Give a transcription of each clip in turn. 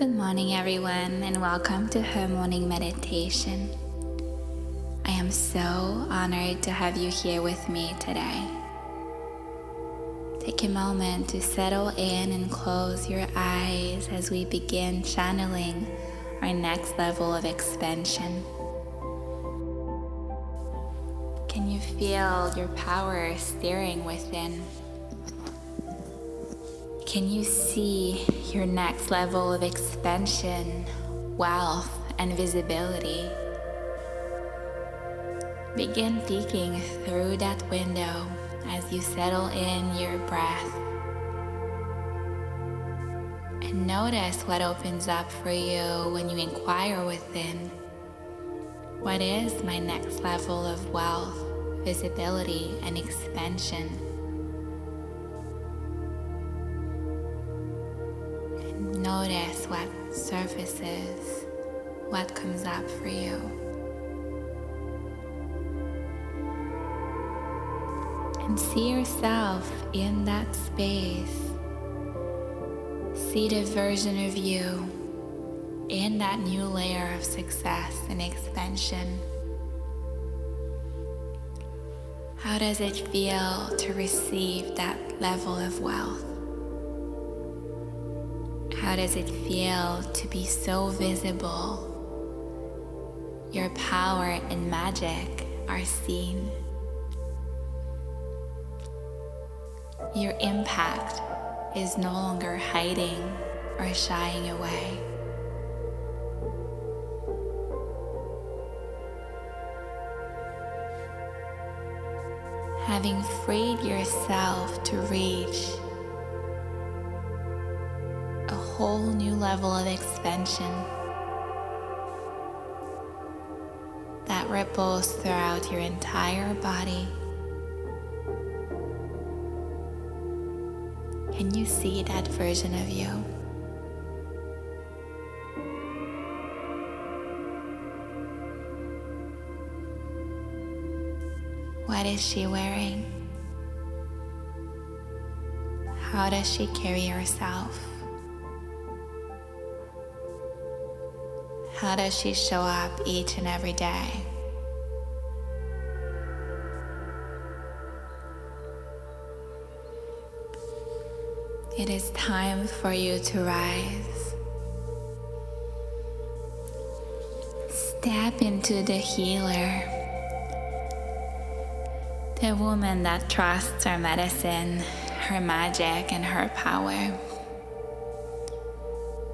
Good morning, everyone, and welcome to her morning meditation. I am so honored to have you here with me today. Take a moment to settle in and close your eyes as we begin channeling our next level of expansion. Can you feel your power stirring within? Can you see your next level of expansion, wealth, and visibility? Begin peeking through that window as you settle in your breath. And notice what opens up for you when you inquire within what is my next level of wealth, visibility, and expansion? Notice what surfaces, what comes up for you. And see yourself in that space. See the version of you in that new layer of success and expansion. How does it feel to receive that level of wealth? How does it feel to be so visible? Your power and magic are seen. Your impact is no longer hiding or shying away. Having freed yourself to reach whole new level of expansion that ripples throughout your entire body. Can you see that version of you? What is she wearing? How does she carry herself? How does she show up each and every day? It is time for you to rise. Step into the healer, the woman that trusts her medicine, her magic, and her power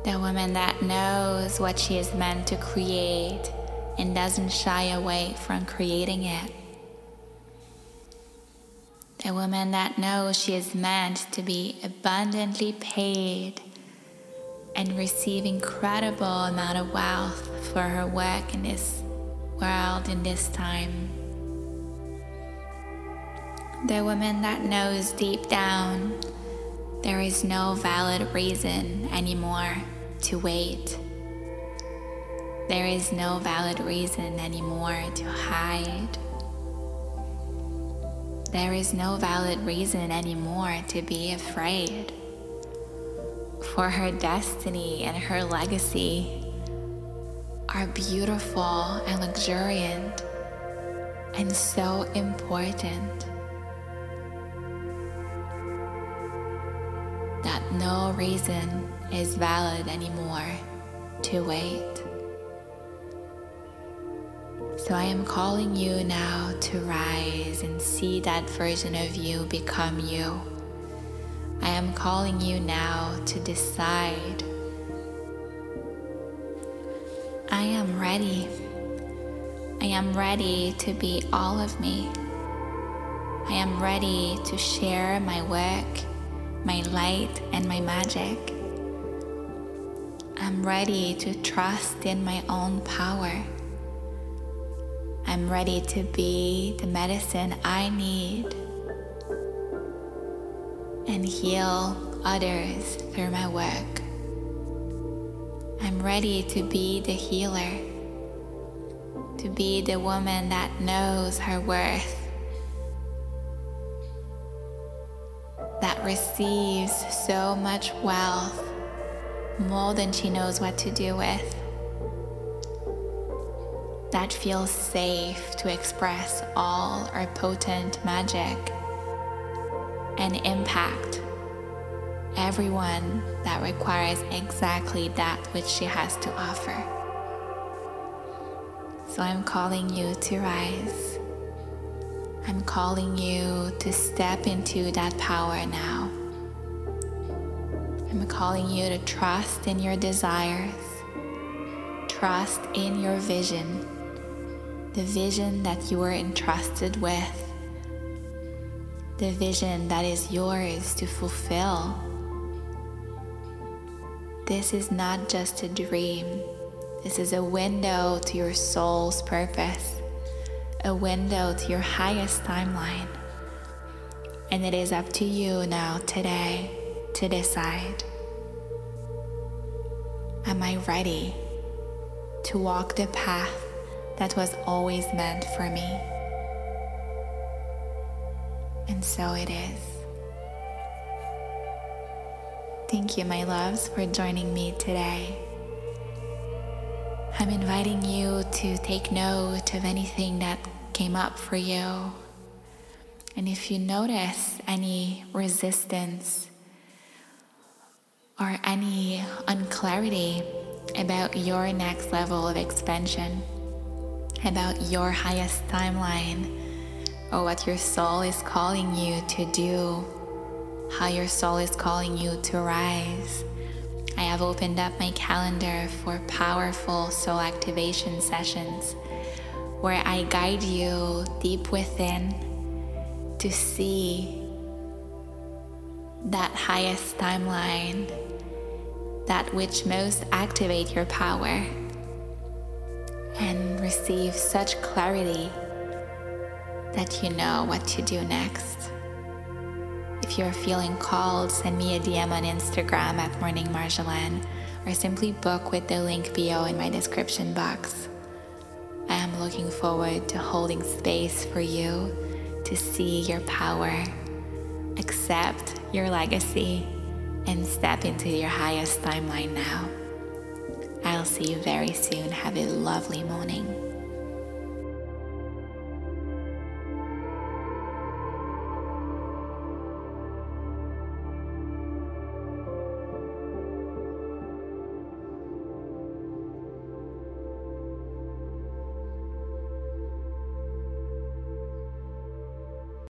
the woman that knows what she is meant to create and doesn't shy away from creating it. The woman that knows she is meant to be abundantly paid and receive incredible amount of wealth for her work in this world in this time. The woman that knows deep down there is no valid reason anymore to wait. There is no valid reason anymore to hide. There is no valid reason anymore to be afraid. For her destiny and her legacy are beautiful and luxuriant and so important. That no reason is valid anymore to wait. So I am calling you now to rise and see that version of you become you. I am calling you now to decide. I am ready. I am ready to be all of me. I am ready to share my work, my light, and my magic. I'm ready to trust in my own power. I'm ready to be the medicine I need and heal others through my work. I'm ready to be the healer, to be the woman that knows her worth, receives so much wealth more than she knows what to do with. That feels safe to express all her potent magic and impact everyone that requires exactly that which she has to offer. So I'm calling you to rise. I'm calling you to step into that power now. I'm calling you to trust in your desires, trust in your vision, the vision that you were entrusted with, the vision that is yours to fulfill. This is not just a dream, this is a window to your soul's purpose, a window to your highest timeline. And it is up to you now, today, to decide Am I ready to walk the path that was always meant for me? And so it is. Thank you, my loves, for joining me today. I'm inviting you to take note of anything that came up for you. And if you notice any resistance or any unclarity about your next level of expansion, about your highest timeline, or what your soul is calling you to do, how your soul is calling you to rise. I have opened up my calendar for powerful soul activation sessions where I guide you deep within to see that highest timeline, that which most activate your power and receive such clarity that you know what to do next. If you're feeling called, send me a DM on Instagram at Morning Marjolaine or simply book with the link below in my description box. I am looking forward to holding space for you to see your power, accept your legacy, and step into your highest timeline now. I'll see you very soon. Have a lovely morning.